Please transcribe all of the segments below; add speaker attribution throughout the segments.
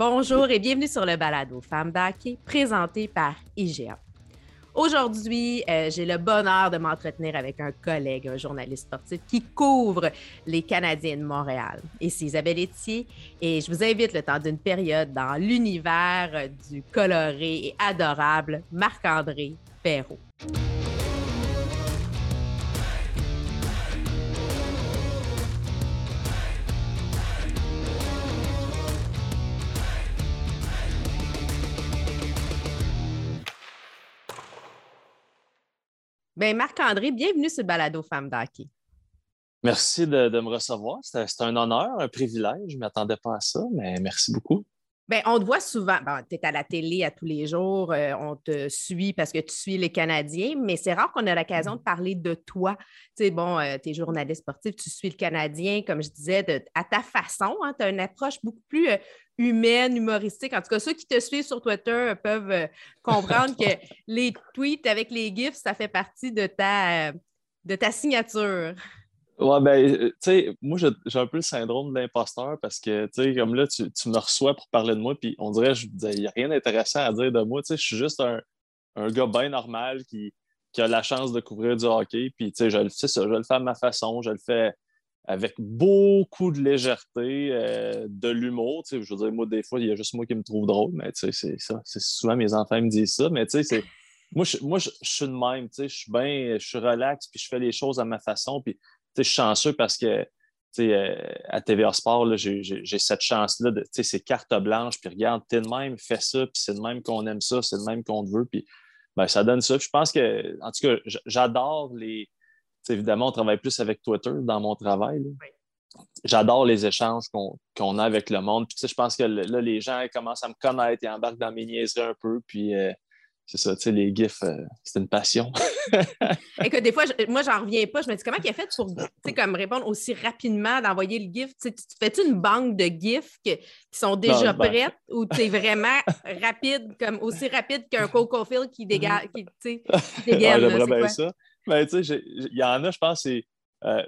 Speaker 1: Bonjour et bienvenue sur le balado Femmes d'Hockey présenté par IGA. Aujourd'hui, euh, j'ai le bonheur de m'entretenir avec un collègue, un journaliste sportif qui couvre les Canadiens de Montréal. C'est Isabelle Etier et je vous invite le temps d'une période dans l'univers du coloré et adorable Marc-André Perrault. Ben Marc-André, bienvenue sur le balado Femmes d'Hockey.
Speaker 2: Merci de, me recevoir. C'est un honneur, un privilège. Je ne m'attendais pas à ça, mais merci beaucoup.
Speaker 1: Bien, on te voit souvent. tu es à la télé à tous les jours. Euh, on te suit parce que tu suis les Canadiens, mais c'est rare qu'on ait l'occasion de parler de toi. Tu sais, bon, euh, tu es journaliste sportif, tu suis le Canadien, comme je disais, à ta façon. Hein. tu as une approche beaucoup plus euh, humaine, humoristique. En tout cas, ceux qui te suivent sur Twitter peuvent comprendre que les tweets avec les GIFs, ça fait partie de ta, de ta signature.
Speaker 2: Ouais, ben, euh, tu sais, moi, j'ai un peu le syndrome de l'imposteur parce que, tu sais, comme là, tu, me reçois pour parler de moi, puis on dirait, il n'y a rien d'intéressant à dire de moi. Tu sais, je suis juste un, gars bien normal qui, a la chance de couvrir du hockey, puis, tu sais, je le fais je le fais à ma façon, je le fais avec beaucoup de légèreté, euh, de l'humour. Tu sais, je veux dire, moi, des fois, il y a juste moi qui me trouve drôle, mais tu sais, c'est ça. C'est souvent mes enfants me disent ça, mais tu sais, c'est. Moi, je, moi, je, suis de même, tu sais, je suis bien, je suis relax, puis je fais les choses à ma façon, puis je suis chanceux parce que euh, à TVA Sport, j'ai cette chance-là de c'est carte blanche, puis regarde, t'es de même, fais ça, puis c'est de même qu'on aime ça, c'est de même qu'on te veut, puis ben, ça donne ça. je pense que, en tout cas, j'adore les. évidemment, on travaille plus avec Twitter dans mon travail. J'adore les échanges qu'on a avec le monde. Puis, je pense que là, les gens commencent à me connaître et embarquent dans mes niaiseries un peu. Puis, euh, c'est ça, tu sais, les GIFs, euh, c'est une passion.
Speaker 1: Écoute, des fois, moi, j'en reviens pas. Je me dis, comment il a fait pour comme répondre aussi rapidement, d'envoyer le GIF? Tu, fais-tu une banque de GIFs qui sont déjà prêtes ou tu es vraiment rapide, comme aussi rapide qu'un Coco qui dégage, qui, tu sais,
Speaker 2: bien ça. Ben, tu sais, il y en a, je pense, c'est euh,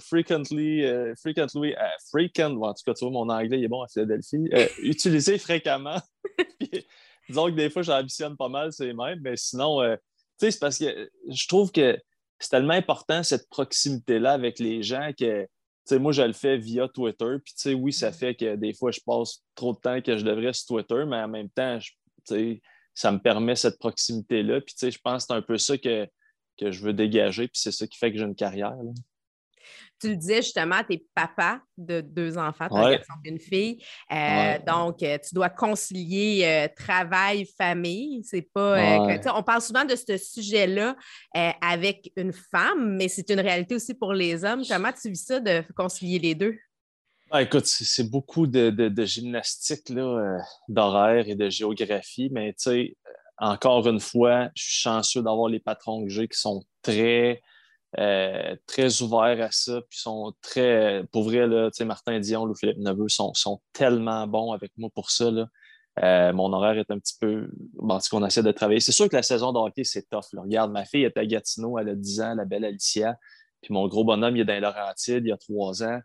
Speaker 2: frequently, euh, frequently, frequent, en tout cas, tu vois, mon anglais il est bon à Philadelphie, utilisé fréquemment. Disons que des fois, j'ambitionne pas mal ces mêmes, mais sinon, euh, tu sais, c'est parce que je trouve que c'est tellement important cette proximité-là avec les gens que, tu sais, moi, je le fais via Twitter. Puis, tu sais, oui, ça fait que des fois, je passe trop de temps que je devrais sur Twitter, mais en même temps, tu sais, ça me permet cette proximité-là. Puis, tu sais, je pense que c'est un peu ça que, que je veux dégager. Puis, c'est ça qui fait que j'ai une carrière. Là
Speaker 1: tu le disais justement, tu es papa de deux enfants, tu as un garçon et une fille. Euh, donc, euh, tu dois concilier euh, travail, famille. C'est pas. on parle souvent de ce sujet-là avec une femme, mais c'est une réalité aussi pour les hommes. Comment tu vis ça de concilier les deux?
Speaker 2: Ah, écoute, c'est beaucoup de, de, gymnastique, d'horaire et de géographie, mais tu sais, encore une fois, je suis chanceux d'avoir les patrons que j'ai qui sont très euh, très ouverts à ça, puis sont très, pour vrai, là, Martin Dion ou Philippe Neveu sont, sont, tellement bons avec moi pour ça. Là. Euh, mon horaire est un petit peu. Bon, qu'on essaie de travailler. C'est sûr que la saison de c'est tough. Regarde, ma fille est à Gatineau, elle a 10 ans, la belle Alicia. Puis mon gros bonhomme, il est dans Laurentides, il a 3 ans.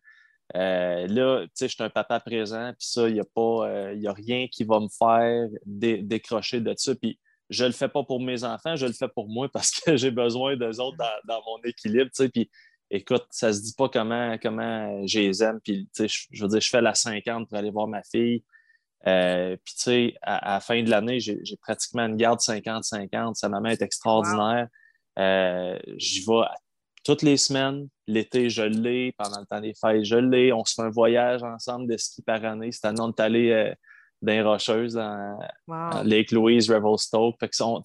Speaker 2: Euh, là, tu sais, je suis un papa présent, puis ça, il n'y a, pas, il a rien qui va me faire décrocher de ça. Puis je le fais pas pour mes enfants, je le fais pour moi parce que j'ai besoin d'eux autres dans, mon équilibre. Puis, écoute, ça se dit pas comment, comment je les aime. Puis, je, veux dire, je fais la 50 pour aller voir ma fille. Euh, puis, tu sais, à, la fin de l'année, j'ai pratiquement une garde 50-50. Sa maman est extraordinaire. Euh, j'y vais toutes les semaines. L'été, je l'ai. Pendant le temps des fêtes, je l'ai. On se fait un voyage ensemble de ski par année. Cette année, on est allé euh, dans Rocheuses, dans, Lake Louise, Revelstoke. Fait que on,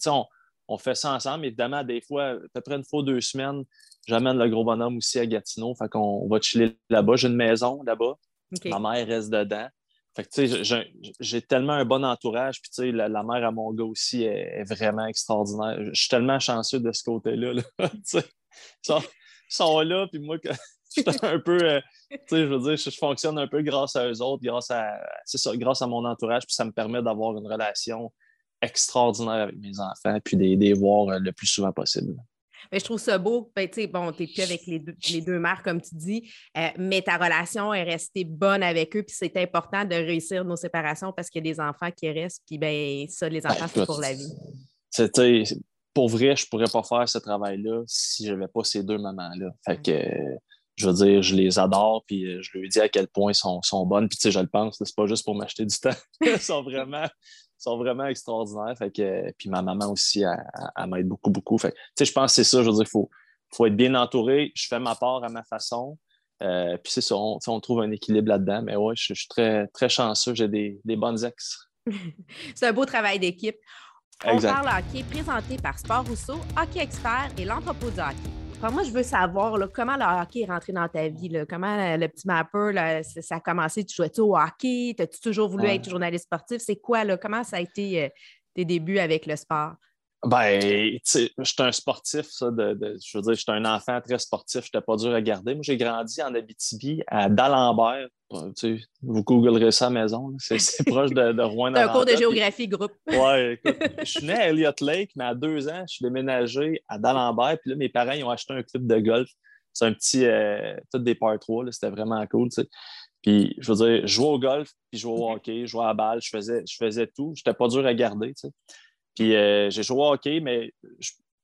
Speaker 2: on, fait ça ensemble. Évidemment, des fois, à peu près une fois deux semaines, j'amène le gros bonhomme aussi à Gatineau. Fait qu'on va chiller là-bas. J'ai une maison là-bas. Ma mère reste dedans. Fait que, j'ai tellement un bon entourage. Puis, tu sais, la, mère à mon gars aussi est, vraiment extraordinaire. Je suis tellement chanceux de ce côté-là. Là. ils, sont, sont, là, puis moi, un peu, euh, tu sais, je veux dire, je, fonctionne un peu grâce à eux autres, grâce à, ça, grâce à mon entourage, puis ça me permet d'avoir une relation extraordinaire avec mes enfants, puis de les voir euh, le plus souvent possible.
Speaker 1: Mais je trouve ça beau. Ben, bon, tu n'es plus avec les deux, les deux mères, comme tu dis, euh, mais ta relation est restée bonne avec eux. Puis c'est important de réussir nos séparations parce qu'il y a des enfants qui restent. Puis ben, ça, les enfants, c'est pour la vie.
Speaker 2: Pour vrai, je ne pourrais pas faire ce travail-là si je n'avais pas ces deux mamans-là. Fait que, je veux dire, je les adore, puis euh, je leur dis à quel point ils sont, sont bonnes. Puis, tu sais, je le pense, c'est pas juste pour m'acheter du temps. Ils sont vraiment, sont vraiment extraordinaires. Fait que, puis ma maman aussi, elle, m'aide beaucoup, beaucoup. Fait je pense que c'est ça. Je veux dire, il faut, faut être bien entouré. Je fais ma part à ma façon. Euh, puis c'est ça, on, on, trouve un équilibre là-dedans. Mais ouais, je, suis très, très chanceux. J'ai des, des bonnes ex.
Speaker 1: c'est un beau travail d'équipe. On parle hockey présenté par Sport Rousseau, Hockey Expert et l'entrepôt du hockey moi, je veux savoir comment le hockey est rentré dans ta vie. Comment le, petit mapper, ça a commencé? Tu jouais-tu au hockey? As-tu toujours voulu être journaliste sportif? C'est quoi? Là? Comment ça a été euh, tes débuts avec le sport?
Speaker 2: Ben, tu sais, j'étais un sportif, ça, de, je veux dire, j'étais un enfant très sportif, j'étais pas dur à garder. Moi, j'ai grandi en Abitibi, à D'Alembert. Tu sais, vous googlerez ça à la maison, c'est proche de, de rouen
Speaker 1: C'est un cours de géographie groupe.
Speaker 2: Ouais, écoute, je suis né à Elliott Lake, mais à deux ans, je suis déménagé à D'Alembert, puis là, mes parents, ils ont acheté un club de golf. C'est un petit, euh, tout des par 3, c'était vraiment cool, tu sais. Puis, je veux dire, je jouais au golf, puis je jouais au hockey, je jouais à la balle, je faisais, je faisais tout. J'étais pas dur à garder, tu sais. Puis euh, j'ai joué au hockey, mais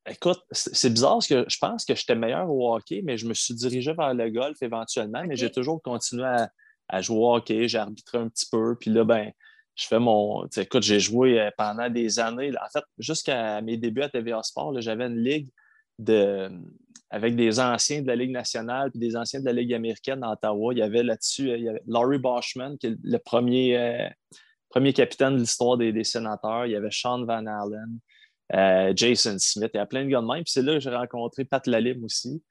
Speaker 2: écoute, c'est bizarre parce que je pense que j'étais meilleur au hockey, mais je me suis dirigé vers le golf éventuellement, mais j'ai toujours continué à, jouer au hockey, j'ai arbitré un petit peu, puis là, ben, je fais mon. Écoute, j'ai joué euh, pendant des années. En fait, jusqu'à mes débuts à TVA Sport, j'avais une ligue de, avec des anciens de la Ligue nationale puis des anciens de la Ligue américaine à Ottawa. Il y avait là-dessus, il y avait Laurie Boschman, qui est le premier, euh, premier capitaine de l'histoire des, sénateurs. Il y avait Sean Van Allen, euh, Jason Smith. Il y a plein de gars de même. Puis c'est là que j'ai rencontré Pat Lalim aussi.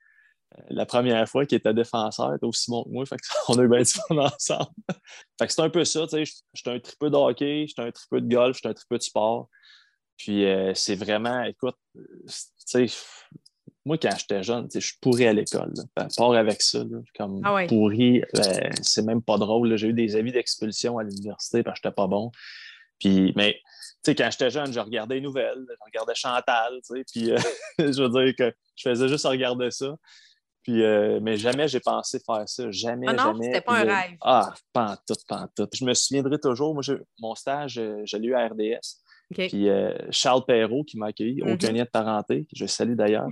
Speaker 2: Euh, la première fois qu'il était défenseur, il était aussi bon que moi. On a eu bien du fun ensemble. fait que c'est un peu ça. J'étais un tripeux de hockey, j'étais un tripeux de golf, j'étais un tripeux de sport. Puis euh, c'est vraiment, écoute, tu sais, moi, quand j'étais jeune, je suis pourri à l'école. Part avec ça. comme ah pourri, euh, c'est même pas drôle. J'ai eu des avis d'expulsion à l'université parce que j'étais pas bon. Puis, mais quand j'étais jeune, je regardais les nouvelles, je regardais Chantal, puis euh, je veux dire que je faisais juste regarder ça. Puis, euh, mais jamais j'ai pensé faire ça. Jamais, ah non,
Speaker 1: c'était pas un rêve?
Speaker 2: Ah, pas en tout, pas en tout. Je me souviendrai toujours, moi, mon stage, j'ai lu à RDS. Puis euh, Charles Perrault qui m'a accueilli, mm-hmm. aucun lien de parenté, que je salue d'ailleurs,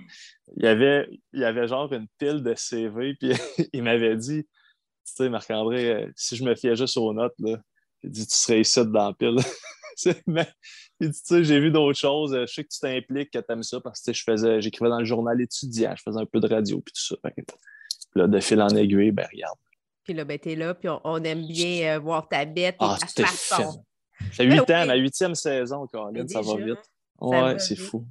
Speaker 2: il y avait, il avait genre une pile de CV, puis il m'avait dit, tu sais, Marc-André, euh, si je me fiais juste aux notes, là, il dit, tu serais ici dans la pile. Mais il dit, tu sais, j'ai vu d'autres choses, je sais que tu t'impliques, que tu aimes ça, parce que je faisais, j'écrivais dans le journal étudiant, je faisais un peu de radio, puis tout ça. Puis là, de fil en aiguille, ben regarde.
Speaker 1: Puis là, ben, t'es là, puis on, aime bien euh, voir ta bête et ah, ta façon.
Speaker 2: 8 ans, ma huitième saison, Caroline, ça va vite. Ouais, c'est fou.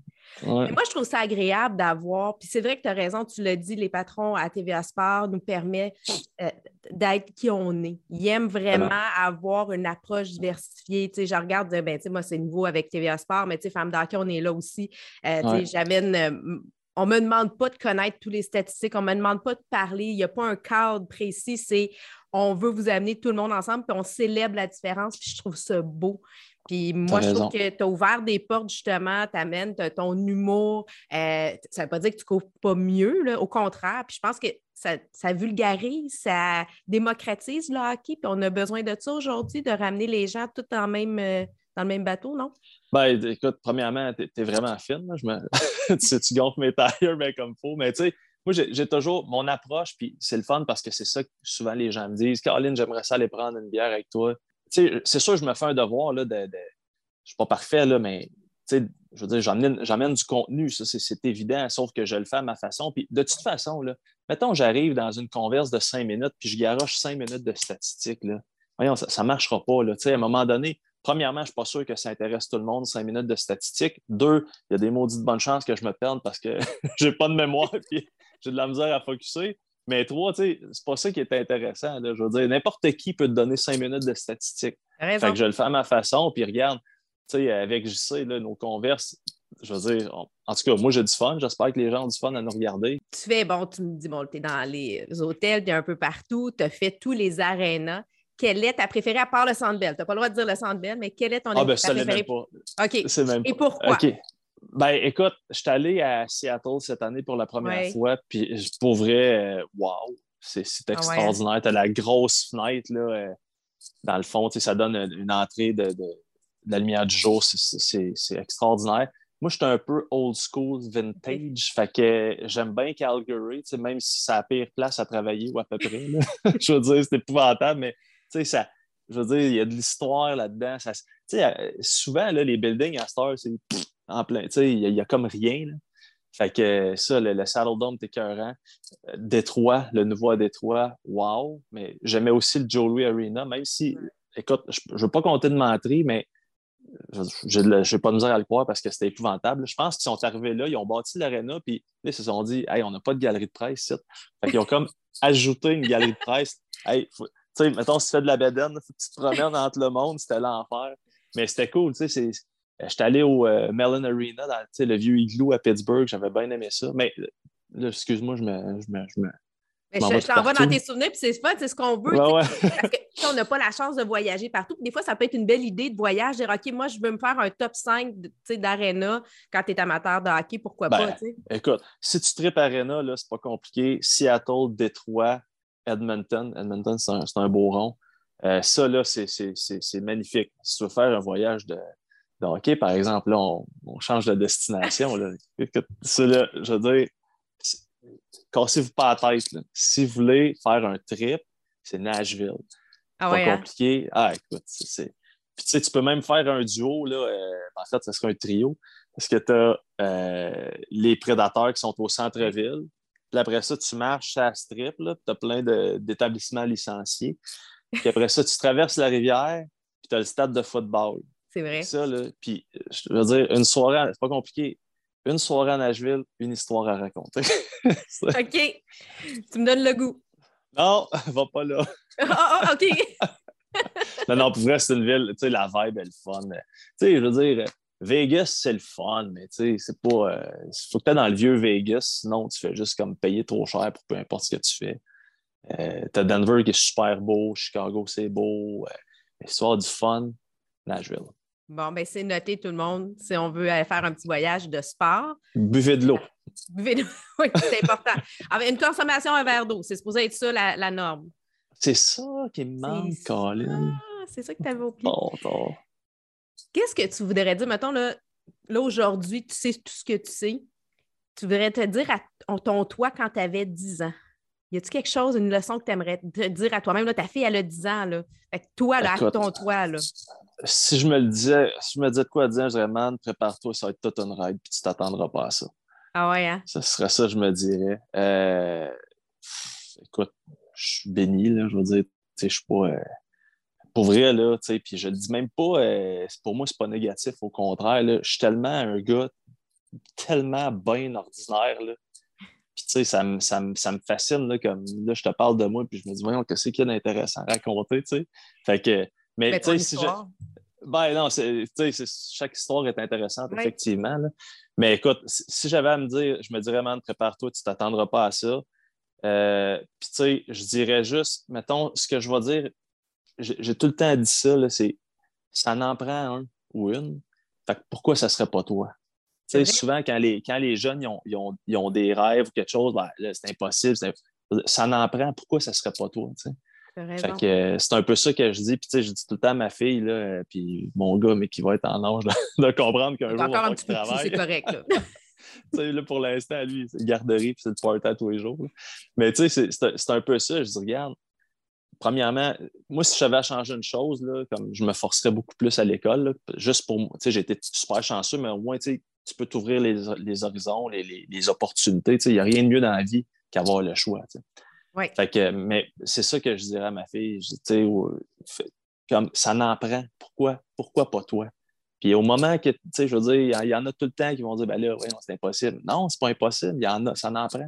Speaker 1: moi, je trouve ça agréable d'avoir, puis c'est vrai que tu as raison, tu l'as dit, les patrons à TVA Sport nous permettent euh, d'être qui on est. Ils aiment vraiment avoir une approche diversifiée. Tu sais, je regarde, ben, tu sais, moi, c'est nouveau avec TVA Sport, mais tu sais, Femme d'hockey, on est là aussi. Euh, tu sais, j'amène euh, on ne me demande pas de connaître tous les statistiques, on ne me demande pas de parler, il n'y a pas un cadre précis, c'est on veut vous amener tout le monde ensemble, puis on célèbre la différence, puis je trouve ça beau. Puis moi, je trouve que tu as ouvert des portes, justement, tu amènes ton humour. Euh, ça ne veut pas dire que tu couvres pas mieux, là, au contraire. Puis je pense que ça, vulgarise, ça démocratise le hockey, puis on a besoin de ça aujourd'hui, de ramener les gens tout en même, euh, dans le même bateau, non?
Speaker 2: Ben, écoute, premièrement, tu es, vraiment fine. Je me... tu, tu gonfles mes tailleurs ben, comme il faut, mais tu sais, moi, j'ai toujours mon approche, puis c'est le fun parce que c'est ça que souvent les gens me disent. Caroline, j'aimerais ça aller prendre une bière avec toi. C'est sûr, je me fais un devoir là, de, de... Je suis pas parfait, là, mais je veux dire, j'amène du contenu, ça, c'est évident, sauf que je le fais à ma façon. Puis de toute façon, là, mettons, j'arrive dans une converse de cinq minutes, puis je garoche cinq minutes de statistiques. Là. Voyons, ça ne marchera pas. Là. À un moment donné, premièrement, je ne suis pas sûr que ça intéresse tout le monde, cinq minutes de statistiques. Deux, il y a des maudites bonnes chances que je me perde parce que je n'ai pas de mémoire. Puis j'ai de la misère à focuser. Mais trois, tu sais, c'est pas ça qui est intéressant. Je veux dire, n'importe qui peut te donner cinq minutes de statistiques. Fait que je le fais à ma façon, puis regarde, tu sais, avec JC, là, nos converses, je veux dire, en tout cas, moi, j'ai du fun. J'espère que les gens ont du fun à nous regarder.
Speaker 1: Tu fais, bon, tu me dis, bon, tu es dans les hôtels, tu es un peu partout, tu as fait tous les arénas. Quelle est ta préférée à part le Centre Tu n'as pas le droit de dire le Centre mais quelle est ton
Speaker 2: ah, ben, ça préférée? Pas.
Speaker 1: OK. Et pourquoi?
Speaker 2: Ben, écoute, je suis allé à Seattle cette année pour la première fois, puis pour vrai, wow, c'est ah extraordinaire. Tu as la grosse fenêtre, là, euh, dans le fond, ça donne une entrée de, de, la lumière du jour, c'est extraordinaire. Moi, je suis un peu old school, vintage, fait que j'aime bien Calgary, même si c'est la pire place à travailler ou à peu près. je veux dire, c'est épouvantable, mais ça, je veux dire, il y a de l'histoire là-dedans. Euh, souvent, là, les buildings à Star, c'est en plein. Il n'y a, comme rien. Fait que ça, le, Saddle Dome, t'es écœurant. Euh, Détroit, le nouveau à Détroit, wow. Mais j'aimais aussi le Joe Louis Arena, même si, écoute, je ne veux pas compter de menterie, mais je n'ai pas de misère à le croire parce que c'était épouvantable. Je pense qu'ils sont arrivés là, ils ont bâti l'aréna, puis ils se sont dit, hey, on n'a pas de galerie de presse ici. Fait qu'ils ont comme ajouté une galerie de presse. Hey, tu sais, mettons, si tu fais de la bédaine, il faut que tu te promènes entre le monde, c'était l'enfer. Mais c'était cool, tu sais, J'étais allé au euh, Mellon Arena, dans, le vieux igloo à Pittsburgh, j'avais bien aimé ça. Mais excuse-moi, je me, je me, je me
Speaker 1: je, t'envoie dans tes souvenirs, puis c'est fun, c'est ce qu'on veut. Parce que on n'a pas la chance de voyager partout. Des fois, ça peut être une belle idée de voyage, dire OK, moi, je veux me faire un top 5 d'Arena quand tu es amateur de hockey, pourquoi
Speaker 2: ben,
Speaker 1: pas?
Speaker 2: Écoute, si tu tripes Arena, là, c'est pas compliqué. Seattle, Détroit, Edmonton. Edmonton, c'est un, beau rond. Euh, ça, là, c'est magnifique. Si tu veux faire un voyage de, hockey, par exemple, là, on, change de destination. Là. ça, là, je veux dire, cassez-vous pas la tête. Si vous voulez faire un trip, c'est Nashville.
Speaker 1: Ah pas hein?
Speaker 2: compliqué. Ah, écoute, c'est. Puis, tu sais, tu peux même faire un duo, là. Euh, en fait, ce serait un trio. Parce que tu as euh, les prédateurs qui sont au centre-ville. Puis après ça, tu marches à strip, là. Tu as plein d'établissements licenciés. Puis après ça, tu traverses la rivière, puis tu as le stade de football.
Speaker 1: C'est vrai.
Speaker 2: Ça, là. Puis, je veux dire, une soirée, c'est pas compliqué une soirée à Nashville, une histoire à raconter.
Speaker 1: OK. Tu me donnes le goût.
Speaker 2: Non, va pas là.
Speaker 1: Ah, oh, OK.
Speaker 2: non, non, pour vrai, c'est une ville, tu sais, la vibe est le fun. Tu sais, je veux dire, Vegas, c'est le fun, mais tu sais, c'est pas. Il euh, faut que tu dans le vieux Vegas, sinon tu fais juste comme payer trop cher pour peu importe ce que tu fais. Euh, tu as Denver qui est super beau, Chicago, c'est beau. Euh, histoire du fun, Nashville.
Speaker 1: Bon, ben c'est noté tout le monde si on veut aller faire un petit voyage de sport.
Speaker 2: Buvez de l'eau.
Speaker 1: Buvez de l'eau, oui, c'est important. une consommation, un verre d'eau, c'est supposé être ça la, norme.
Speaker 2: C'est ça qui me manque, Colin.
Speaker 1: C'est ça que tu avais au pied. Qu'est-ce que tu voudrais dire? Mettons, là, là aujourd'hui, tu sais tout ce que tu sais. Tu voudrais te dire à ton toi quand tu avais 10 ans. Y a-tu quelque chose, une leçon que tu aimerais te dire à toi-même? Ta fille, elle a 10 ans. Là. Fait toi, là, ton toi, là.
Speaker 2: Si je me le disais, si je me disais de quoi dire, je dirais, man, prépare-toi, ça va être tout une ride, puis tu t'attendras pas à ça.
Speaker 1: Ah ouais, hein?
Speaker 2: Ce serait ça, je me dirais. Euh, écoute, je suis béni, là, je veux dire, tu sais, je suis pas. Euh, pour vrai, là, tu sais, puis je le dis même pas, euh, pour moi, c'est pas négatif, au contraire, là, je suis tellement un gars tellement bien ordinaire, là, puis, tu sais, ça me, ça, ça me fascine, là, comme là, je te parle de moi, puis je me dis, voyons, qu'est-ce qu'il y a d'intéressant à raconter, tu sais? Fait que, mais, tu sais, si je... Ben non, tu sais, chaque histoire est intéressante, effectivement. Là. Mais écoute, si j'avais à me dire, je me dirais, man, prépare-toi, tu ne t'attendras pas à ça. Euh, puis, tu sais, je dirais juste, mettons, ce que je vais dire, j'ai tout le temps dit ça, c'est ça n'en prend un ou une. Fait que pourquoi ça ne serait pas toi? souvent, quand les, quand les jeunes ils ont, ils ont, des rêves ou quelque chose, ben, c'est impossible. Ça n'en prend. Pourquoi ça ne serait pas toi? C'est un peu ça que je dis. Puis, je dis tout le temps à ma fille, là, puis mon gars, mais qui va être en âge de, comprendre qu'un jour.
Speaker 1: C'est correct.
Speaker 2: Là. là, pour l'instant, lui, c'est garderie, puis c'est le party tous les jours. Mais tu sais, c'est un peu ça. Je dis, regarde, premièrement, moi, si j'avais à changer une chose, là, comme je me forcerais beaucoup plus à l'école, juste pour moi. Tu sais, j'étais super chanceux, mais au moins, tu sais, tu peux t'ouvrir les, horizons, les, opportunités. Il n'y a rien de mieux dans la vie qu'avoir le choix. Fait que, mais c'est ça que je dirais à ma fille. comme ça n'en prend. Pourquoi? Pourquoi pas toi? Puis au moment que, tu sais, je veux dire, il y, en a tout le temps qui vont dire, ben là, oui, c'est impossible. Non, c'est pas impossible. Il y en a, ça n'en prend.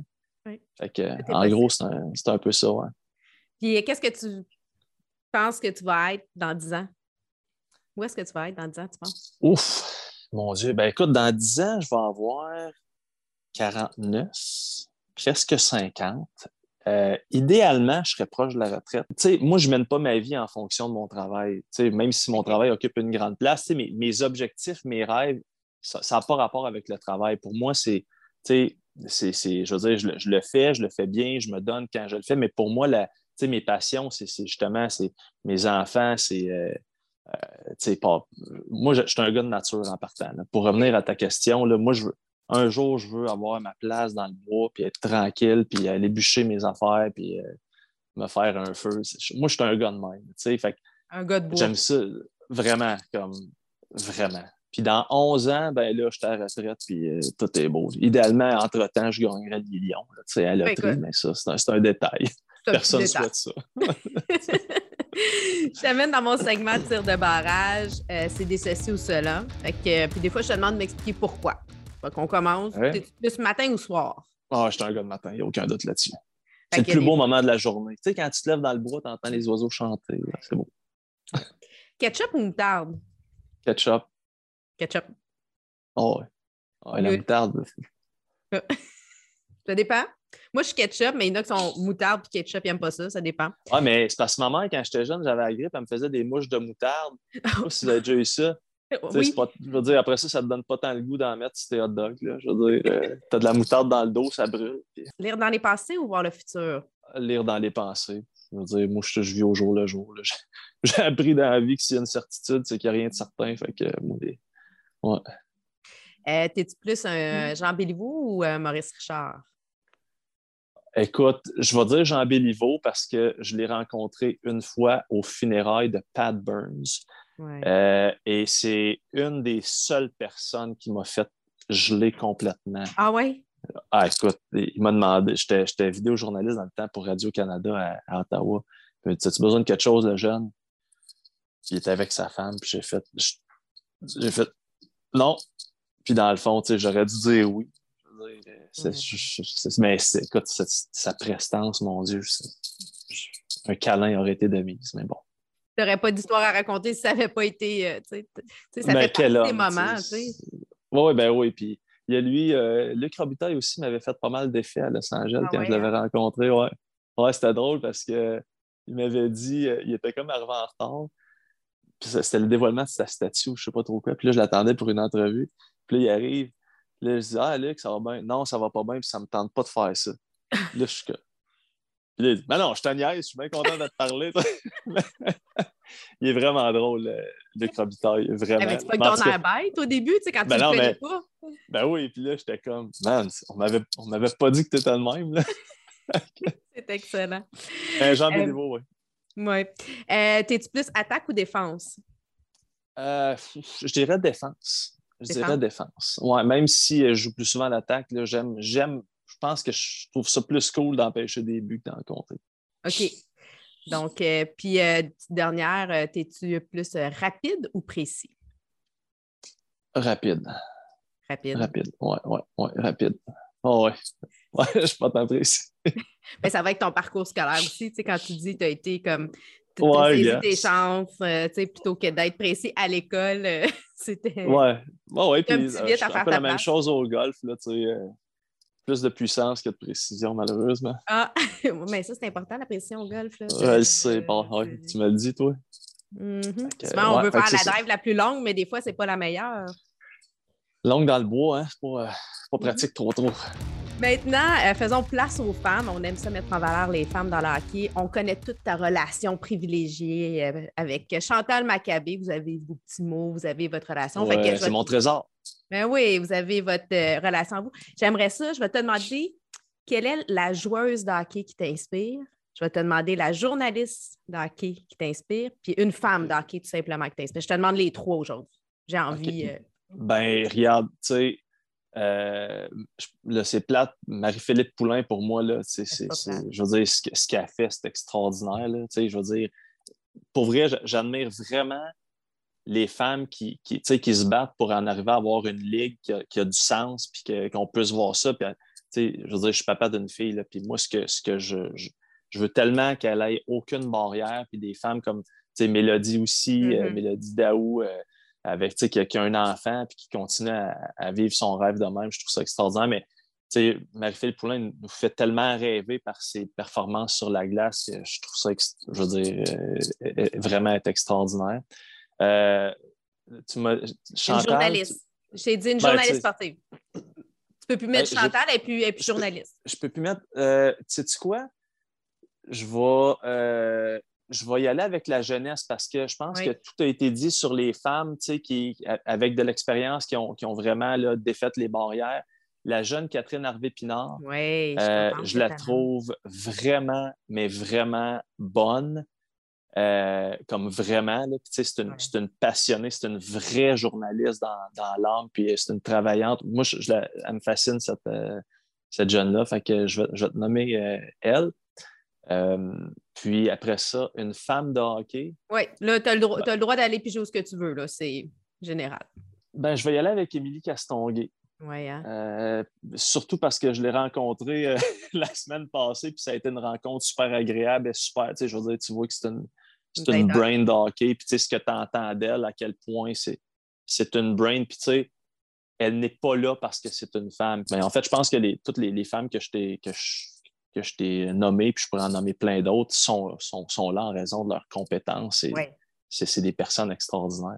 Speaker 2: Fait que, en gros, c'est un, peu ça.
Speaker 1: Puis qu'est-ce que tu penses que tu vas être dans 10 ans? Où est-ce que tu vas être dans 10 ans, tu penses?
Speaker 2: Ouf! Mon Dieu, ben écoute, dans 10 ans, je vais avoir 49, presque 50. Euh, idéalement, je serais proche de la retraite. moi, je ne mène pas ma vie en fonction de mon travail. même si mon travail occupe une grande place, mes, objectifs, mes rêves, ça n'a pas rapport avec le travail. Pour moi, c'est, je veux dire, je, le fais, je le fais bien, je me donne quand je le fais, mais pour moi, mes passions, c'est, justement mes enfants, c'est. Euh, euh, pas, moi, je, suis un gars de nature en partant. Pour revenir à ta question, moi, je veux, un jour, je veux avoir ma place dans le bois, puis être tranquille, puis aller bûcher mes affaires, puis euh, me faire un feu. Moi, je suis un gars de même. Fait,
Speaker 1: un gars de bois.
Speaker 2: J'aime ça vraiment, comme vraiment. Puis dans 11 ans, ben là, je suis à la retraite, puis euh, tout est beau. Idéalement, entre-temps, je gagnerais des millions sais, à la loterie, mais ça, c'est un, détail. Personne ne souhaite ça.
Speaker 1: je t'amène dans mon segment de tir de barrage. Euh, c'est des ceci ou cela. Fait que, puis des fois, je te demande de m'expliquer pourquoi. Fait qu'on commence. Ouais. plus matin ou soir?
Speaker 2: Ah, je suis un gars de matin, il n'y a aucun doute là-dessus. C'est le plus beau moment de la journée. Tu sais, quand tu te lèves dans le bois, tu entends les oiseaux chanter. C'est beau.
Speaker 1: Ketchup ou moutarde?
Speaker 2: Ketchup.
Speaker 1: Ketchup.
Speaker 2: Oh, ouais. Oh, la moutarde.
Speaker 1: ça dépend. Moi, je suis ketchup, mais il y en a qui sont moutarde et ketchup, ils n'aiment pas ça. Ça dépend.
Speaker 2: Ah, mais c'est parce que maman, quand j'étais jeune, j'avais la grippe, elle me faisait des mouches de moutarde. Je sais pas si vous avez déjà eu ça. Oui. je veux dire, après ça, ça te donne pas tant le goût d'en mettre si t'es hot dog. Là. Je veux dire, euh, t'as de la moutarde dans le dos, ça brûle.
Speaker 1: Lire dans les passés ou voir le futur?
Speaker 2: Lire dans les pensées. Je veux dire, moi, je, vis au jour le jour. J'ai appris dans la vie que s'il y a une certitude, c'est qu'il n'y a rien de certain. Fait que, moi, ouais.
Speaker 1: Euh, T'es-tu plus un Jean Béliveau ou un Maurice Richard?
Speaker 2: Écoute, je vais dire Jean Béliveau parce que je l'ai rencontré une fois au funérailles de Pat Burns. Euh, et c'est une des seules personnes qui m'a fait geler complètement.
Speaker 1: Ah oui?
Speaker 2: Ah, écoute, il m'a demandé, j'étais vidéojournaliste dans le temps pour Radio-Canada à, Ottawa. Il m'a dit As-tu besoin de quelque chose de jeune? Il était avec sa femme, puis j'ai fait J'ai fait non. Puis dans le fond, j'aurais dû dire oui. mais écoute, sa prestance, mon Dieu, un câlin aurait été de mise, mais bon
Speaker 1: n'aurais pas d'histoire à raconter si ça n'avait pas été. Euh, tu sais, ça ben, fait des moments.
Speaker 2: Oui, ben oui. Puis il y a lui, euh, Luc Robitaille aussi m'avait fait pas mal d'effets à Los Angeles ah quand je l'avais hein? rencontré. Ouais, ouais c'était drôle parce qu'il m'avait dit, euh, il était comme arrivé en retard. Puis c'était le dévoilement de sa statue, je ne sais pas trop quoi. Puis là, je l'attendais pour une entrevue. Puis là, il arrive. Puis là, je dis Ah, Luc, ça va bien. Non, ça va pas bien, puis ça me tente pas de faire ça. là, je suis puis il dit Ben non, je te niaise, je suis bien content de te parler. il est vraiment drôle, Luc Robitaille. Vraiment.
Speaker 1: Mais tu pas ton air bête au début, tu sais, quand ben tu ne connais pas?
Speaker 2: Ben oui, puis là, j'étais comme Man, on m'avait, on m'avait pas dit que tu étais le même. Là.
Speaker 1: C'est excellent.
Speaker 2: Ben, Jean euh, oui.
Speaker 1: Oui. Euh, T'es-tu plus attaque ou défense?
Speaker 2: Euh, je dirais défense. Je dirais défense. Ouais, même si je joue plus souvent l'attaque, j'aime, j'aime je pense que je trouve ça plus cool d'empêcher des buts que d'en compter.
Speaker 1: OK. Donc, euh, puis euh, dernière, euh, es-tu plus rapide ou précis?
Speaker 2: Rapide.
Speaker 1: Rapide.
Speaker 2: Rapide, oui, oui, oui, rapide. Oh, ouais. ouais, je suis pas tant précis.
Speaker 1: Mais ça va avec ton parcours scolaire aussi, tu sais, quand tu dis que tu as été comme. Tu as saisi tes chances, tu sais, plutôt que d'être précis à l'école, c'était.
Speaker 2: Ouais, ouais, ouais. Puis, je fais la même chose au golf, là, tu sais plus de puissance que de précision, malheureusement.
Speaker 1: Ah, mais ça, c'est important, la précision au golf. Là,
Speaker 2: ouais, c'est bon. tu me le dis, toi.
Speaker 1: Mm-hmm. Souvent, on veut faire la drive la plus longue, mais des fois, c'est pas la meilleure.
Speaker 2: Longue dans le bois, hein? C'est pas, euh, pas mm-hmm. pratique trop trop.
Speaker 1: Maintenant, euh, faisons place aux femmes. On aime ça mettre en valeur les femmes dans le hockey. On connaît toute ta relation privilégiée euh, avec Chantal Maccabé. Vous avez vos petits mots, vous avez votre relation.
Speaker 2: c'est mon trésor.
Speaker 1: Ben oui, vous avez votre euh, relation à vous. J'aimerais ça. Je vais te demander quelle est la joueuse de hockey qui t'inspire? Je vais te demander la journaliste de hockey qui t'inspire, puis une femme de hockey tout simplement qui t'inspire. Je te demande les trois aujourd'hui. J'ai envie.
Speaker 2: Ben, regarde, tu sais, euh, c'est plate. Marie-Philippe Poulain, pour moi, là, c'est, je veux dire, ce, qu'elle a fait, c'est extraordinaire. Là, je veux dire, pour vrai, j'admire vraiment les femmes qui, qui, qui se battent pour en arriver à avoir une ligue qui a, du sens, puis qu'on peut se voir ça. Puis, je veux dire, je suis papa d'une fille, là, puis moi, ce que, ce que je, je, veux tellement qu'elle ait aucune barrière, puis des femmes comme Mélodie aussi, euh, mm-hmm. Mélodie Daou, euh, avec, qui, qui, a un enfant, puis qui continue à, vivre son rêve de même. Je trouve ça extraordinaire. Mais Marie-Philippe Poulin nous fait tellement rêver par ses performances sur la glace je trouve ça, je veux dire, euh, vraiment être extraordinaire. Euh, tu m'as.
Speaker 1: Chantal, journaliste. J'ai dit une ben, journaliste sportive. Tu peux plus mettre ben, Chantal et puis, et puis journaliste.
Speaker 2: Je peux, plus mettre. Euh, sais-tu quoi? Je vais, euh, je vais y aller avec la jeunesse parce que je pense que tout a été dit sur les femmes qui, avec de l'expérience qui ont, qui ont vraiment là, défait les barrières. La jeune Catherine Harvey-Pinard,
Speaker 1: je,
Speaker 2: je la trouve vraiment, mais vraiment bonne. Euh, comme vraiment. C'est une, une, passionnée, c'est une vraie journaliste dans, dans l'âme, puis c'est une travaillante. Moi, je, elle me fascine, cette, euh, cette jeune-là. Fait que je vais, je vais te nommer euh, elle. Puis après ça, une femme de hockey.
Speaker 1: Oui, là, tu as, le droit d'aller piger où ce que tu veux, là, c'est général.
Speaker 2: Ben, je vais y aller avec Émilie Castonguay.
Speaker 1: Oui, hein?
Speaker 2: surtout parce que je l'ai rencontrée la semaine passée, puis ça a été une rencontre super agréable et super. Je veux dire, tu vois que c'est une, c'est une brain de hockey. Puis, tu sais, ce que tu entends d'elle, à quel point c'est une brain. Puis, tu sais, elle n'est pas là parce que c'est une femme. Mais en fait, je pense que les, toutes les, femmes que je t'ai que que je t'ai nommées, puis je pourrais en nommer plein d'autres, sont, sont, là en raison de leurs compétences. Et c'est des personnes extraordinaires.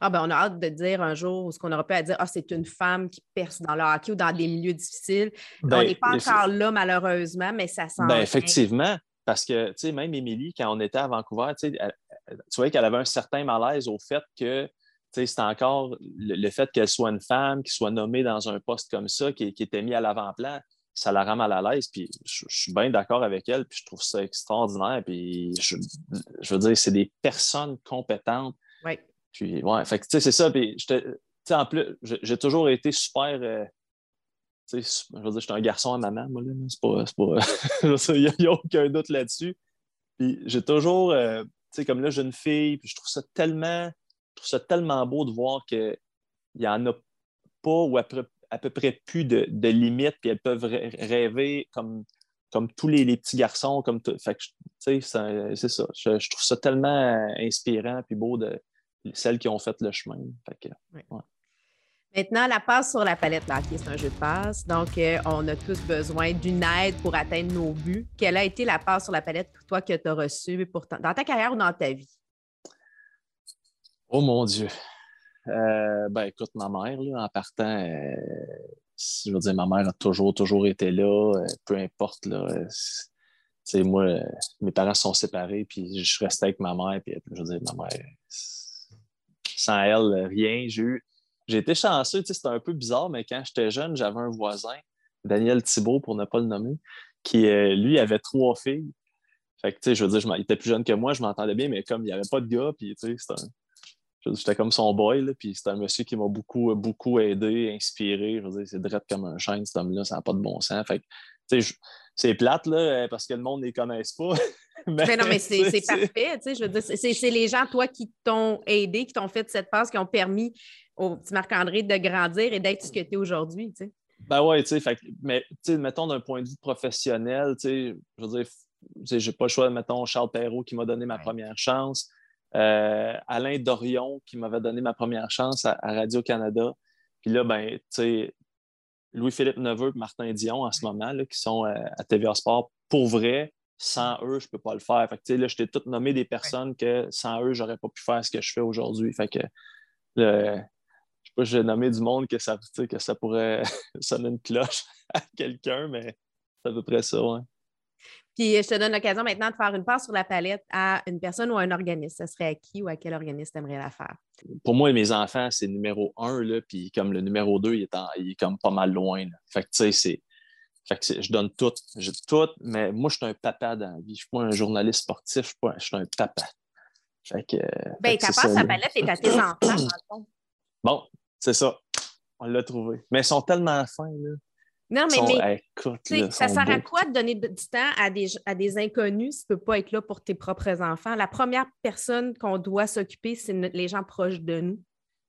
Speaker 1: Ah ben, on a hâte de dire un jour ce qu'on aura pu à dire Ah, c'est une femme qui perce dans le hockey ou dans des milieux difficiles. on ben, n'est pas encore là, malheureusement, mais ça sent.
Speaker 2: Ben, effectivement. Parce que, tu sais, même Émilie, quand on était à Vancouver, tu vois qu'elle avait un certain malaise au fait que c'est encore le, fait qu'elle soit une femme, qui soit nommée dans un poste comme ça, qui, était mis à l'avant-plan, ça la rend mal à l'aise. Puis je, suis bien d'accord avec elle, puis je trouve ça extraordinaire. Puis je, veux dire, c'est des personnes compétentes.
Speaker 1: Oui.
Speaker 2: Puis, ouais, fait tu sais, c'est ça. Puis, en plus, j'ai toujours été super. Euh, je veux dire, je suis un garçon à maman, moi, là. C'est pas. Il n'y a, aucun doute là-dessus. Puis j'ai toujours, euh, tu sais, comme là, j'ai une fille, puis je trouve ça tellement, je trouve ça tellement beau de voir qu'il n'y en a pas ou peu, à peu près plus de, de, limites, puis elles peuvent rêver comme, comme tous les, les petits garçons. Comme fait que, tu sais, c'est ça. Je, trouve ça tellement inspirant, puis beau de celles qui ont fait le chemin. Fait que, ouais.
Speaker 1: Maintenant, la passe sur la palette, là, c'est un jeu de passe. Donc, euh, on a tous besoin d'une aide pour atteindre nos buts. Quelle a été la passe sur la palette pour toi que tu as reçue dans ta carrière ou dans ta vie?
Speaker 2: Oh mon Dieu. Euh, ben, écoute, ma mère, en partant, euh, je veux dire, ma mère a toujours, toujours été là, peu importe. Là, moi, mes parents sont séparés, puis je restais avec ma mère, puis je veux dire, ma mère, sans elle, rien. J'ai eu j'ai été chanceux, c'était un peu bizarre, mais quand j'étais jeune, j'avais un voisin, Daniel Thibault, pour ne pas le nommer, qui, euh, lui, avait trois filles. Fait que, tu sais, je veux dire, il était plus jeune que moi, je m'entendais bien, mais comme il n'y avait pas de gars, puis, tu sais, J'étais comme son boy, là, puis c'est un monsieur qui m'a beaucoup, beaucoup aidé, inspiré. Je veux dire, c'est direct comme un chêne, cet homme-là, ça n'a pas de bon sens. Fait c'est plate, là, parce que le monde ne les connaisse pas.
Speaker 1: mais, non, mais c'est parfait, tu sais, je veux dire, c'est les gens, toi, qui t'ont aidé, qui t'ont fait cette passe, qui ont permis au petit Marc-André de grandir et d'être ce que tu es aujourd'hui, tu sais.
Speaker 2: Ben ouais, tu sais, mais mettons d'un point de vue professionnel, tu sais, je veux dire, j'ai pas le choix, mettons, Charles Perrault qui m'a donné ma première chance, euh, Alain Dorion qui m'avait donné ma première chance à, Radio-Canada. Puis là, ben, tu sais, Louis-Philippe Neveu et Martin Dion en ce moment, là, qui sont euh, à TVA Sport, pour vrai, sans eux, je ne peux pas le faire. Fait que, là, je t'ai tout nommé des personnes que sans eux, je n'aurais pas pu faire ce que je fais aujourd'hui. Fait que le, pas, j'ai nommé du monde que ça, que ça pourrait sonner une cloche à quelqu'un, mais c'est à peu près ça, ouais.
Speaker 1: Puis je te donne l'occasion maintenant de faire une passe sur la palette à une personne ou à un organisme. Ce serait à qui ou à quel organisme tu aimerais la faire?
Speaker 2: Pour moi, mes enfants, c'est numéro un, là, puis comme le numéro deux, il est, il est comme pas mal loin. Fait que tu sais, c'est. Fait que je donne tout. J'ai tout, mais moi, je suis un papa dans la vie. Je ne suis pas un journaliste sportif, je suis, pas, je suis un papa. Fait que.
Speaker 1: Ben, ta sur la palette est à tes enfants,
Speaker 2: Bon, c'est ça. On l'a trouvé. Mais ils sont tellement fins, là.
Speaker 1: Non, mais, mais ça sert à quoi de donner du temps à des, à des inconnus si tu ne peux pas être là pour tes propres enfants? La première personne qu'on doit s'occuper, c'est les gens proches de nous.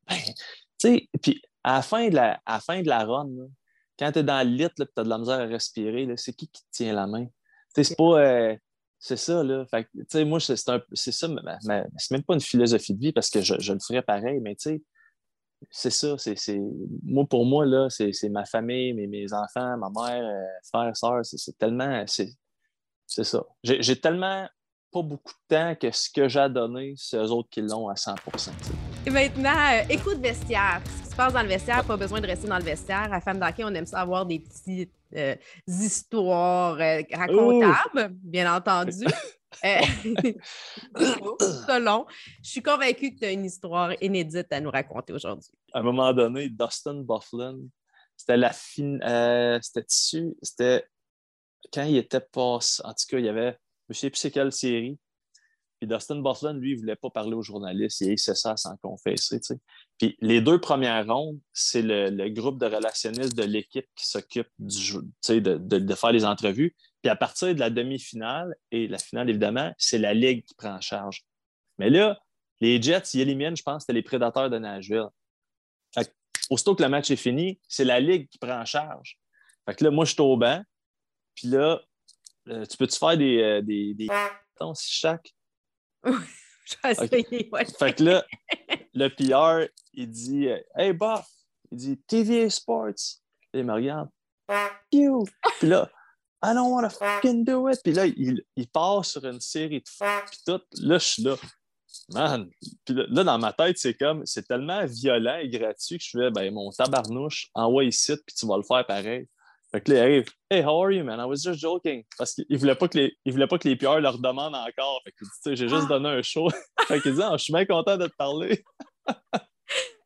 Speaker 2: Ben, tu sais, puis à la fin de la, à la, fin de la run, quand tu es dans le lit, tu as de la misère à respirer, c'est qui qui te tient la main? C'est pas. Euh, c'est ça, là. Fait, moi, c'est ça, c'est même pas une philosophie de vie parce que je, je le ferais pareil, mais tu sais, c'est ça. C'est, Moi, pour moi, là, c'est, ma famille, mes, mes, enfants, ma mère, euh, frère, soeur. C'est, tellement. C'est, ça. J'ai, tellement pas beaucoup de temps que ce que j'ai donné, c'est eux autres qui l'ont à 100
Speaker 1: Et maintenant, euh, écoute vestiaire. Ce qui se passe dans le vestiaire, pas besoin de rester dans le vestiaire. À Femme d'Hockey, on aime ça avoir des petites euh, histoires euh, racontables, bien entendu. selon. Je suis convaincue que tu as une histoire inédite à nous raconter aujourd'hui.
Speaker 2: À un moment donné, Dustin Bufflin, c'était la fin. c'était dessus. C'était quand il était passé. En tout cas, il y avait je ne sais plus c'est quelle série. Puis Dustin Bufflin, lui, il ne voulait pas parler aux journalistes. Il essayé ça sans confesser. Puis les deux premières rondes, c'est le, groupe de relationnistes de l'équipe qui s'occupe de, de, de, faire les entrevues. Puis à partir de la demi-finale et la finale, évidemment, c'est la Ligue qui prend en charge. Mais là, les Jets, ils éliminent, je pense, c'était les prédateurs de Nashville. aussitôt que le match est fini, c'est la Ligue qui prend en charge. Fait que là, moi, je suis au banc. Puis là, euh, tu peux-tu faire des, euh, des, des si chaque?
Speaker 1: Je vais essayer, ouais.
Speaker 2: Fait que là, le PR, il dit Hey, Buff, il dit TVA Sports. Et il me regarde. You. Puis là, I don't want to fucking do it. Puis là, il, il part sur une série de fuck, puis tout. Là, je suis là. Man. Puis là, dans ma tête, c'est comme, c'est tellement violent et gratuit que je fais, ben, mon tabarnouche, envoie ici, puis tu vas le faire pareil. Fait que là, il arrive, Hey, how are you, man? I was just joking. Parce qu'il voulait pas que les, il voulait pas que les PR leur demandent encore. Fait que, tu sais, j'ai juste ah. donné un show. fait qu'il dit, oh, je suis bien content de te parler.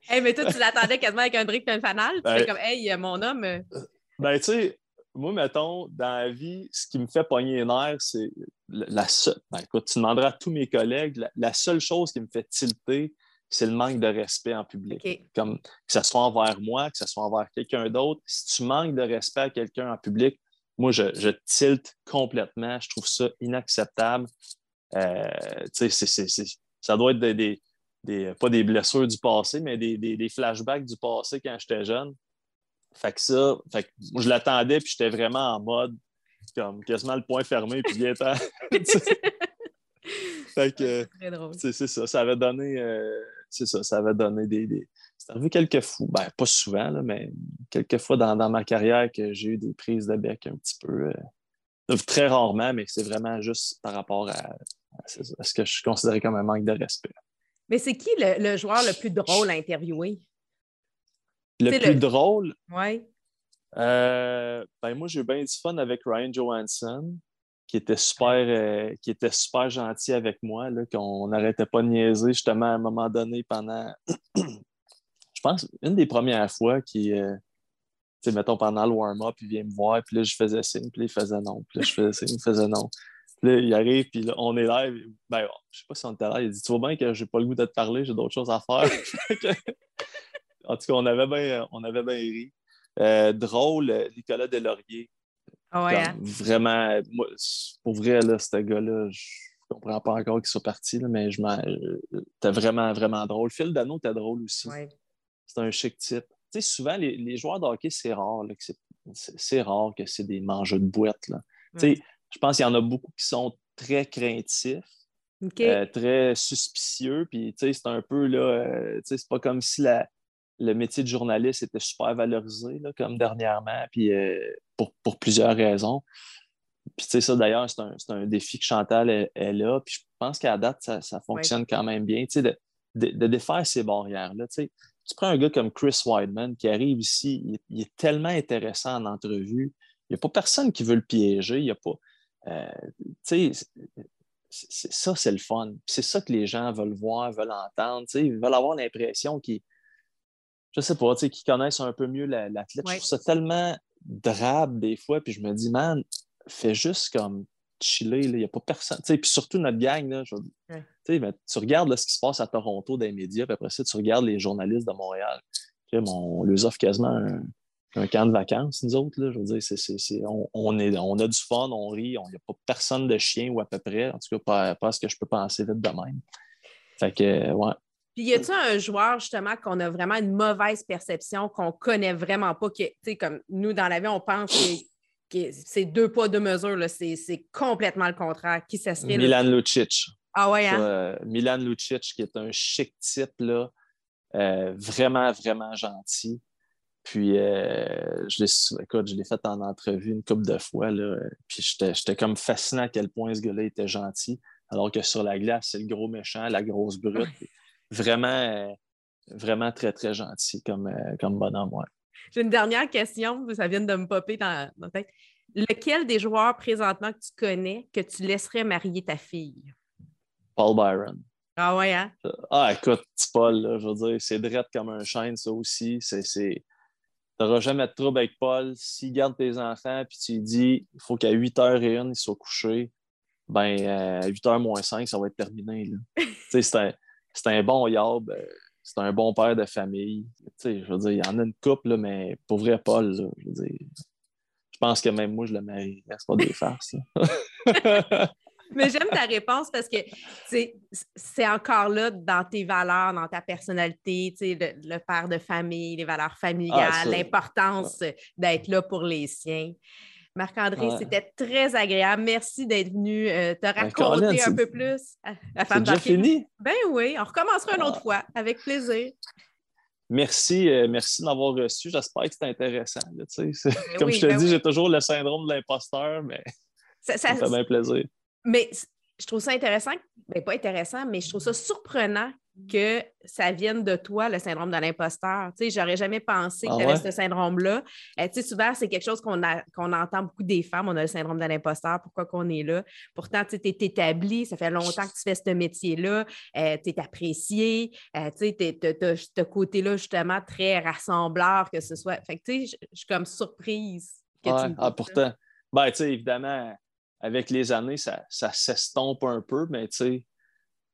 Speaker 1: hey, mais toi, tu l'attendais quasiment avec un brick et un fanal. Tu ben, fais comme, hey, mon homme.
Speaker 2: Ben, tu sais, moi, mettons, dans la vie, ce qui me fait pogner les nerfs, c'est la seule. Ben, écoute, tu demanderas à tous mes collègues, la seule chose qui me fait tilter, c'est le manque de respect en public. Comme que ce soit envers moi, que ce soit envers quelqu'un d'autre. Si tu manques de respect à quelqu'un en public, moi, je, je tilte complètement. Je trouve ça inacceptable. Euh, ça doit être des, des, pas des blessures du passé, mais des, des flashbacks du passé quand j'étais jeune. Fait que ça, fait que je l'attendais, puis j'étais vraiment en mode comme quasiment le point fermé, puis bien temps. fait que c'est ça. Ça avait donné. Euh, c'est ça, ça avait donné des. des... C'est arrivé quelques fois, ben, pas souvent, là, mais quelques fois dans, ma carrière que j'ai eu des prises de bec un petit peu. Euh, très rarement, mais c'est vraiment juste par rapport à, ce que je considérais comme un manque de respect.
Speaker 1: Mais c'est qui le, joueur le plus drôle à interviewer?
Speaker 2: Le plus drôle?
Speaker 1: Oui.
Speaker 2: Euh, ben moi, j'ai eu bien du fun avec Ryan Johansson qui était super, euh, qui était super gentil avec moi, qu'on n'arrêtait pas de niaiser justement à un moment donné pendant, je pense, une des premières fois qui, euh, tu sais, mettons pendant le warm-up, il vient me voir, puis là, je faisais signe, puis là, il faisait non, puis là, je faisais signe, il faisait non. Puis là, il arrive, puis là, on est là, ben, je sais pas si on était là, il dit, tu vois bien que j'ai pas le goût de te parler, j'ai d'autres choses à faire. en tout cas, on avait bien, on avait bien ri. Euh, drôle, Nicolas Delaurier.
Speaker 1: Ah hein?
Speaker 2: Vraiment, moi, pour vrai, là, ce gars-là, je comprends pas encore qu'il soit parti, là, mais je t'es vraiment, vraiment drôle. Phil Dano, t'es drôle aussi. C'est un chic type. Tu sais, souvent, les, joueurs de hockey, c'est rare. c'est, rare que c'est des mangeurs de boîte. Là. Tu sais, je pense qu'il y en a beaucoup qui sont très craintifs. Euh, très suspicieux, puis tu sais, c'est un peu là, euh, tu sais, c'est pas comme si la, le métier de journaliste était super valorisé, là, comme dernièrement, puis euh, pour, plusieurs raisons. Puis, tu sais, ça, d'ailleurs, c'est un, défi que Chantal est, là. Puis, je pense qu'à date, ça, fonctionne quand même bien, tu sais, de, défaire ces barrières-là. Tu sais, tu prends un gars comme Chris Weidman qui arrive ici, il, est tellement intéressant en entrevue. Il n'y a pas personne qui veut le piéger. Il n'y a pas. Euh, tu sais, ça, c'est le fun. C'est ça que les gens veulent voir, veulent entendre. Tu sais, ils veulent avoir l'impression qu'ils je sais pas, qui connaissent un peu mieux l'athlète. Je trouve ça tellement drabe des fois, puis je me dis, man, fais juste comme chiller, il n'y a pas personne. Puis surtout notre gang, là, tu ben, regardes ce qui se passe à Toronto dans les médias, puis après ça, tu regardes les journalistes de Montréal. on leur offre quasiment un, camp de vacances, nous autres. Là, je veux dire, on, est, on a du fun, on rit, il n'y a pas personne de chien ou à peu près, en tout cas, pas, pas ce que je peux penser vite de même. Fait que, ouais,
Speaker 1: puis y a-t-il un joueur justement qu'on a vraiment une mauvaise perception, qu'on connaît vraiment pas, tu sais, comme nous dans la vie, on pense que, c'est deux poids, deux mesures, c'est complètement le contraire. Qui ça serait?
Speaker 2: Milan Lucic.
Speaker 1: Ah ouais, hein?
Speaker 2: Euh, Milan Lucic, qui est un chic type, là, euh, vraiment, vraiment gentil. Puis, euh, je l'ai fait en entrevue une couple de fois, là, puis j'étais comme fasciné à quel point ce gars-là était gentil. Alors que sur la glace, c'est le gros méchant, la grosse brute. Vraiment, vraiment très, très gentil comme, comme bonhomme.
Speaker 1: J'ai une dernière question, ça vient de me popper dans, dans tête. Lequel des joueurs présentement que tu connais que tu laisserais marier ta fille?
Speaker 2: Paul Byron.
Speaker 1: Ah ouais, hein?
Speaker 2: Ah, écoute, petit Paul, je veux dire, c'est drette comme un chêne, ça aussi. C'est, n'auras jamais de trouble avec Paul. S'il garde tes enfants, puis tu lui dis, il faut qu'à 8h01, il soit couché, ben, à 8h moins 5, ça va être terminé. c'est, un, c'est un bon yab, euh, c'est un bon père de famille. je veux dire, il y en a une couple, mais pour vrai, Paul, je veux dire, je pense que même moi, je le marie. C'est pas des farces.
Speaker 1: Mais j'aime ta réponse parce que c'est encore là dans tes valeurs, dans ta personnalité, le, le père de famille, les valeurs familiales, ah, l'importance d'être là pour les siens. Marc-André, c'était très agréable. Merci d'être venu euh, te ben, raconter un peu plus
Speaker 2: à, femme déjà fini?
Speaker 1: Ben oui, on recommencera une autre ah. fois, avec plaisir.
Speaker 2: Merci, euh, merci de m'avoir reçu. J'espère que c'était intéressant. Ben comme je te ben dis, j'ai toujours le syndrome de l'imposteur, mais ça, ça, ça fait bien plaisir.
Speaker 1: Mais je trouve ça intéressant, bien, pas intéressant, mais je trouve ça surprenant que ça vienne de toi, le syndrome de l'imposteur. Tu sais, j'aurais jamais pensé que ah tu avais ce syndrome-là. Euh, tu sais, souvent, c'est quelque chose qu'on qu'on entend beaucoup des femmes, on a le syndrome de l'imposteur, pourquoi qu'on est là? Pourtant, tu es établi, ça fait longtemps que tu fais ce métier-là, euh, tu es apprécié, euh, tu sais, tu as ce côté-là, justement, très rassembleur, que ce soit. Fait que, tu sais, je suis comme surprise que
Speaker 2: tu ah, pourtant, ben, tu sais, évidemment, avec les années, ça, ça s'estompe un peu, mais tu sais,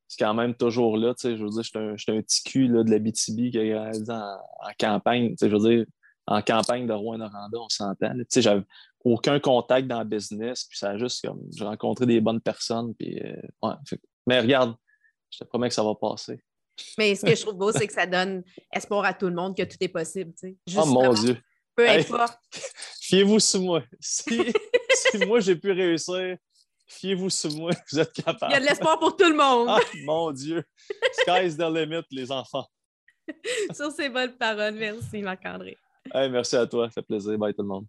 Speaker 2: c'est quand même toujours là. Je veux dire, je suis un, petit cul là, de la BTB qui a en, en campagne. Je veux dire, en campagne de Rouen-Noranda, on s'entend. J'avais aucun contact dans le business, puis ça a juste comme. J'ai rencontré des bonnes personnes, puis euh, ouais, Mais regarde, je te promets que ça va passer.
Speaker 1: Mais ce que je trouve beau, c'est que ça donne espoir à tout le monde que tout est possible.
Speaker 2: oh mon Dieu!
Speaker 1: Peu importe.
Speaker 2: Fiez-vous sur moi. Si, si moi j'ai pu réussir, fiez-vous sur moi, vous êtes capable.
Speaker 1: Il y a de l'espoir pour tout le monde.
Speaker 2: Ah, mon Dieu. Sky's the limit, les enfants.
Speaker 1: sur ces bonnes paroles, merci Marc-André.
Speaker 2: merci à toi, ça fait plaisir. Bye tout le monde.